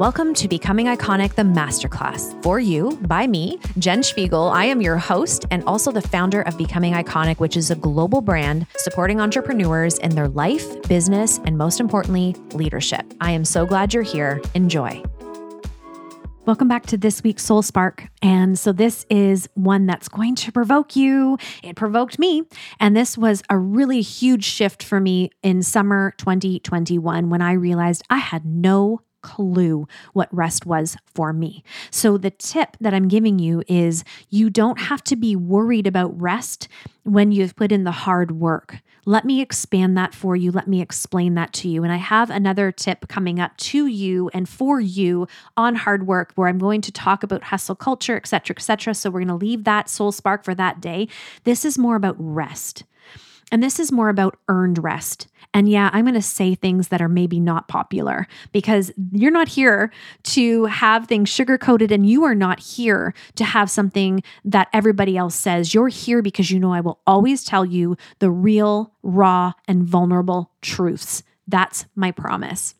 Welcome to Becoming Iconic, the Masterclass. For you, by me, Jen Spiegel. I am your host and also the founder of Becoming Iconic, which is a global brand supporting entrepreneurs in their life, business, and most importantly, leadership. I am so glad you're here. Enjoy. Welcome back to this week's Soul Spark. And so, this is one that's going to provoke you. It provoked me. And this was a really huge shift for me in summer 2021 when I realized I had no clue what rest was for me. So, the tip that I'm giving you is you don't have to be worried about rest when you've put in the hard work. Let me expand that for you. Let me explain that to you. And I have another tip coming up to you and for you on hard work where I'm going to talk about hustle culture, et cetera, et cetera. So, we're going to leave that soul spark for that day. This is more about rest. And this is more about earned rest. And yeah, I'm going to say things that are maybe not popular because you're not here to have things sugar coated and you are not here to have something that everybody else says. You're here because you know I will always tell you the real, raw, and vulnerable truths. That's my promise.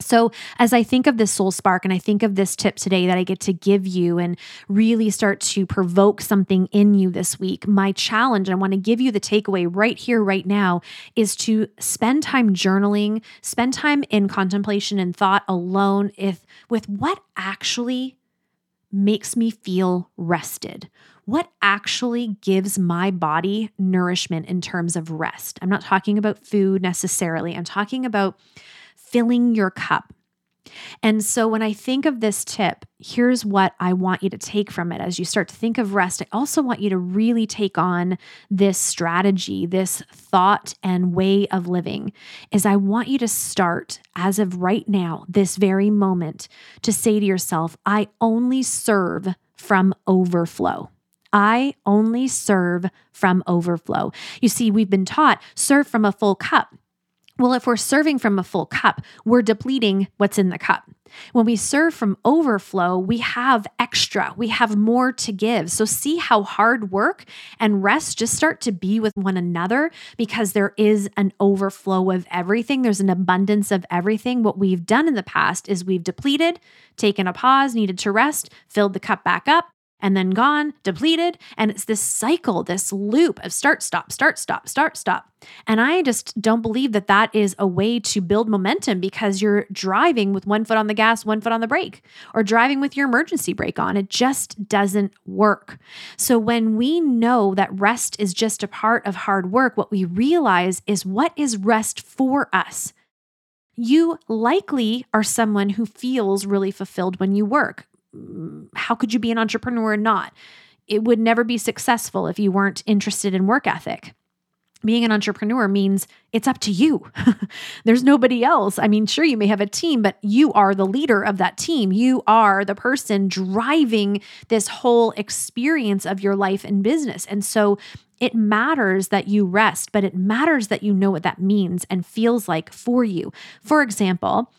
So, as I think of this soul spark and I think of this tip today that I get to give you and really start to provoke something in you this week, my challenge, I want to give you the takeaway right here, right now, is to spend time journaling, spend time in contemplation and thought alone if, with what actually makes me feel rested. What actually gives my body nourishment in terms of rest? I'm not talking about food necessarily. I'm talking about filling your cup. And so when I think of this tip, here's what I want you to take from it as you start to think of rest. I also want you to really take on this strategy, this thought and way of living. Is I want you to start as of right now, this very moment, to say to yourself, I only serve from overflow. I only serve from overflow. You see, we've been taught serve from a full cup. Well, if we're serving from a full cup, we're depleting what's in the cup. When we serve from overflow, we have extra, we have more to give. So, see how hard work and rest just start to be with one another because there is an overflow of everything. There's an abundance of everything. What we've done in the past is we've depleted, taken a pause, needed to rest, filled the cup back up, and then gone, depleted. And it's this cycle, this loop of start, stop, start, stop, start, stop. And I just don't believe that that is a way to build momentum because you're driving with one foot on the gas, one foot on the brake, or driving with your emergency brake on. It just doesn't work. So when we know that rest is just a part of hard work, what we realize is what is rest for us? You likely are someone who feels really fulfilled when you work how could you be an entrepreneur and not? It would never be successful if you weren't interested in work ethic. Being an entrepreneur means it's up to you. There's nobody else. I mean, sure, you may have a team, but you are the leader of that team. You are the person driving this whole experience of your life and business. And so it matters that you rest, but it matters that you know what that means and feels like for you. For example,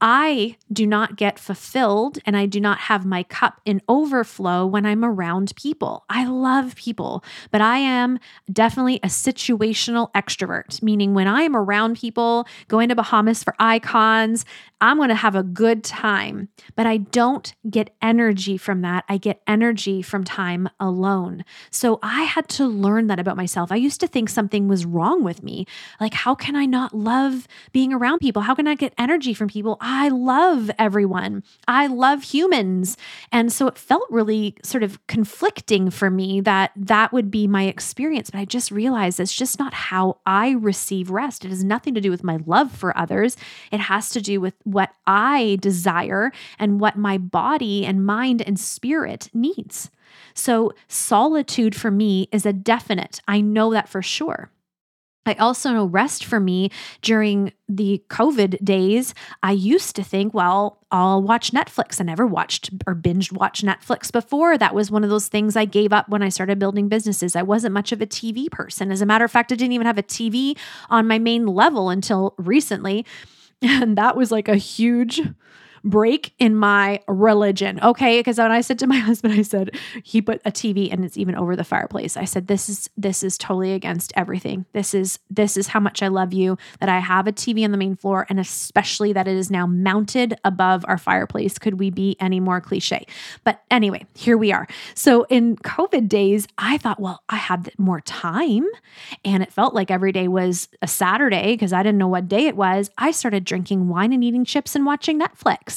I do not get fulfilled and I do not have my cup in overflow when I'm around people. I love people, but I am definitely a situational extrovert, meaning when I am around people, going to Bahamas for icons, I'm going to have a good time, but I don't get energy from that. I get energy from time alone. So I had to learn that about myself. I used to think something was wrong with me. Like, how can I not love being around people? How can I get energy from people? I love everyone. I love humans. And so it felt really sort of conflicting for me that that would be my experience. But I just realized it's just not how I receive rest. It has nothing to do with my love for others, it has to do with what I desire and what my body and mind and spirit needs. So, solitude for me is a definite. I know that for sure. I also know rest for me during the COVID days. I used to think, well, I'll watch Netflix. I never watched or binged watch Netflix before. That was one of those things I gave up when I started building businesses. I wasn't much of a TV person. As a matter of fact, I didn't even have a TV on my main level until recently. And that was like a huge break in my religion. Okay. Because when I said to my husband, I said, he put a TV and it's even over the fireplace. I said, this is, this is totally against everything. This is, this is how much I love you that I have a TV on the main floor and especially that it is now mounted above our fireplace. Could we be any more cliche? But anyway, here we are. So in COVID days, I thought, well, I had more time and it felt like every day was a Saturday because I didn't know what day it was. I started drinking wine and eating chips and watching Netflix.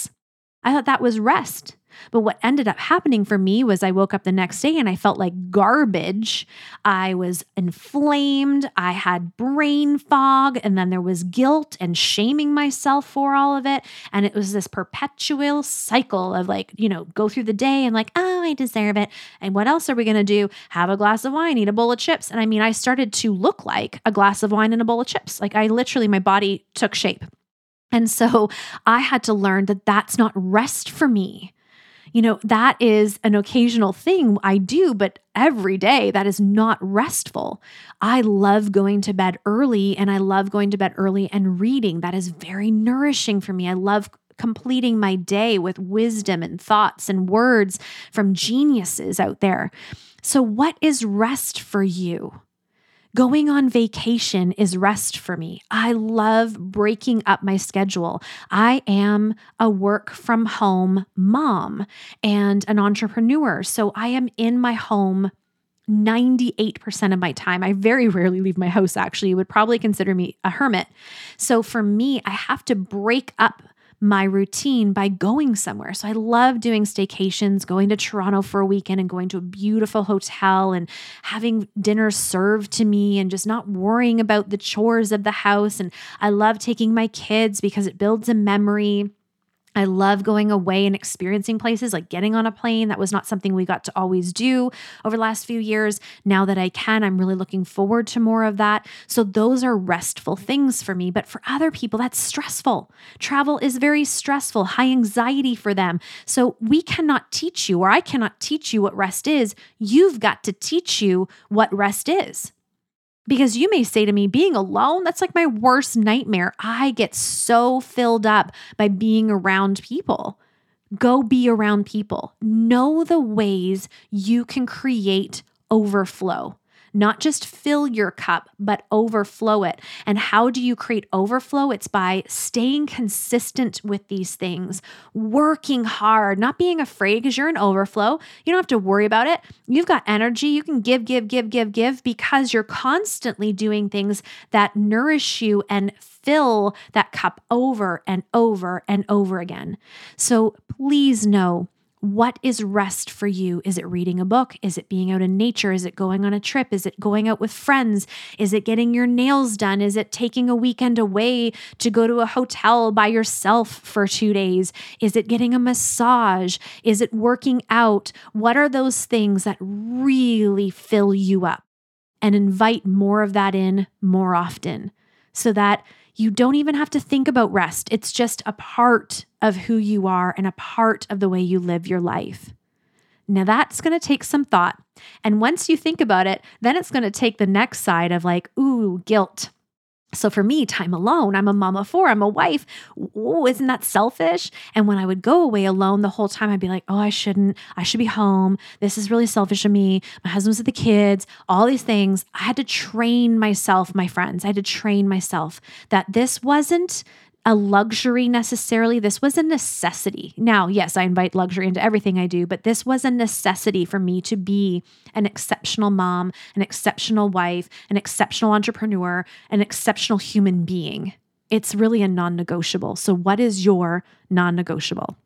I thought that was rest. But what ended up happening for me was I woke up the next day and I felt like garbage. I was inflamed. I had brain fog. And then there was guilt and shaming myself for all of it. And it was this perpetual cycle of like, you know, go through the day and like, oh, I deserve it. And what else are we going to do? Have a glass of wine, eat a bowl of chips. And I mean, I started to look like a glass of wine and a bowl of chips. Like I literally, my body took shape. And so I had to learn that that's not rest for me. You know, that is an occasional thing I do, but every day that is not restful. I love going to bed early and I love going to bed early and reading. That is very nourishing for me. I love completing my day with wisdom and thoughts and words from geniuses out there. So, what is rest for you? Going on vacation is rest for me. I love breaking up my schedule. I am a work from home mom and an entrepreneur. So I am in my home 98% of my time. I very rarely leave my house, actually. You would probably consider me a hermit. So for me, I have to break up my routine by going somewhere. So I love doing staycations, going to Toronto for a weekend and going to a beautiful hotel and having dinner served to me and just not worrying about the chores of the house. And I love taking my kids because it builds a memory. I love going away and experiencing places like getting on a plane. That was not something we got to always do over the last few years. Now that I can, I'm really looking forward to more of that. So, those are restful things for me. But for other people, that's stressful. Travel is very stressful, high anxiety for them. So, we cannot teach you, or I cannot teach you what rest is. You've got to teach you what rest is. Because you may say to me, being alone, that's like my worst nightmare. I get so filled up by being around people. Go be around people. Know the ways you can create overflow not just fill your cup, but overflow it. And how do you create overflow? It's by staying consistent with these things, working hard, not being afraid because you're in overflow. You don't have to worry about it. You've got energy. You can give, give, give, give, give because you're constantly doing things that nourish you and fill that cup over and over and over again. So please know what is rest for you? Is it reading a book? Is it being out in nature? Is it going on a trip? Is it going out with friends? Is it getting your nails done? Is it taking a weekend away to go to a hotel by yourself for two days? Is it getting a massage? Is it working out? What are those things that really fill you up? And invite more of that in more often so that you don't even have to think about rest. It's just a part of who you are and a part of the way you live your life. Now, that's going to take some thought. And once you think about it, then it's going to take the next side of like, ooh, guilt. So for me, time alone, I'm a mom of four, I'm a wife. Oh, isn't that selfish? And when I would go away alone the whole time, I'd be like, oh, I shouldn't. I should be home. This is really selfish of me. My husband's with the kids, all these things. I had to train myself, my friends. I had to train myself that this wasn't a luxury necessarily. This was a necessity. Now, yes, I invite luxury into everything I do, but this was a necessity for me to be an exceptional mom, an exceptional wife, an exceptional entrepreneur, an exceptional human being. It's really a non negotiable. So, what is your non negotiable?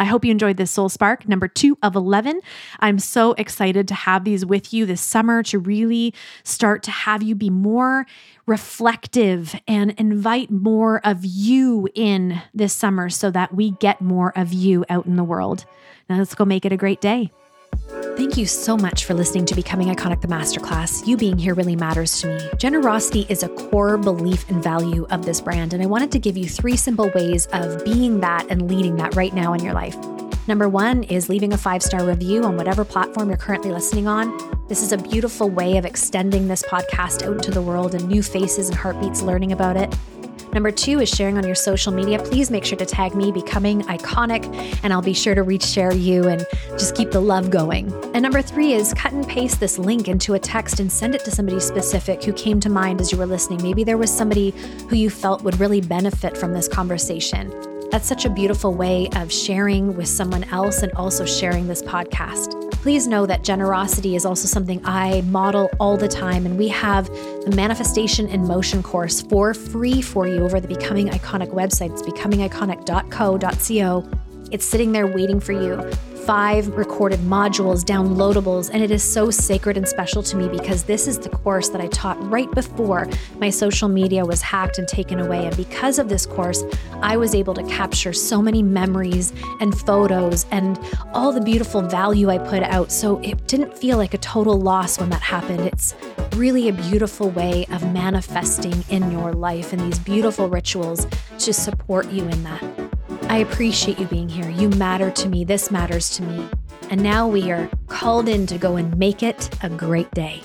I hope you enjoyed this Soul Spark, number two of 11. I'm so excited to have these with you this summer to really start to have you be more reflective and invite more of you in this summer so that we get more of you out in the world. Now, let's go make it a great day. Thank you so much for listening to Becoming Iconic the Masterclass. You being here really matters to me. Generosity is a core belief and value of this brand, and I wanted to give you three simple ways of being that and leading that right now in your life. Number one is leaving a five star review on whatever platform you're currently listening on. This is a beautiful way of extending this podcast out into the world and new faces and heartbeats learning about it. Number two is sharing on your social media. Please make sure to tag me, Becoming Iconic, and I'll be sure to reach share you and just keep the love going. And number three is cut and paste this link into a text and send it to somebody specific who came to mind as you were listening. Maybe there was somebody who you felt would really benefit from this conversation. That's such a beautiful way of sharing with someone else and also sharing this podcast. Please know that generosity is also something I model all the time, and we have the Manifestation in Motion course for free for you over the Becoming Iconic website. It's becomingiconic.co.co. It's sitting there waiting for you five recorded modules, downloadables, and it is so sacred and special to me because this is the course that I taught right before my social media was hacked and taken away. And because of this course, I was able to capture so many memories and photos and all the beautiful value I put out. So it didn't feel like a total loss when that happened. It's really a beautiful way of manifesting in your life and these beautiful rituals to support you in that. I appreciate you being here. You matter to me. This matters to me. And now we are called in to go and make it a great day.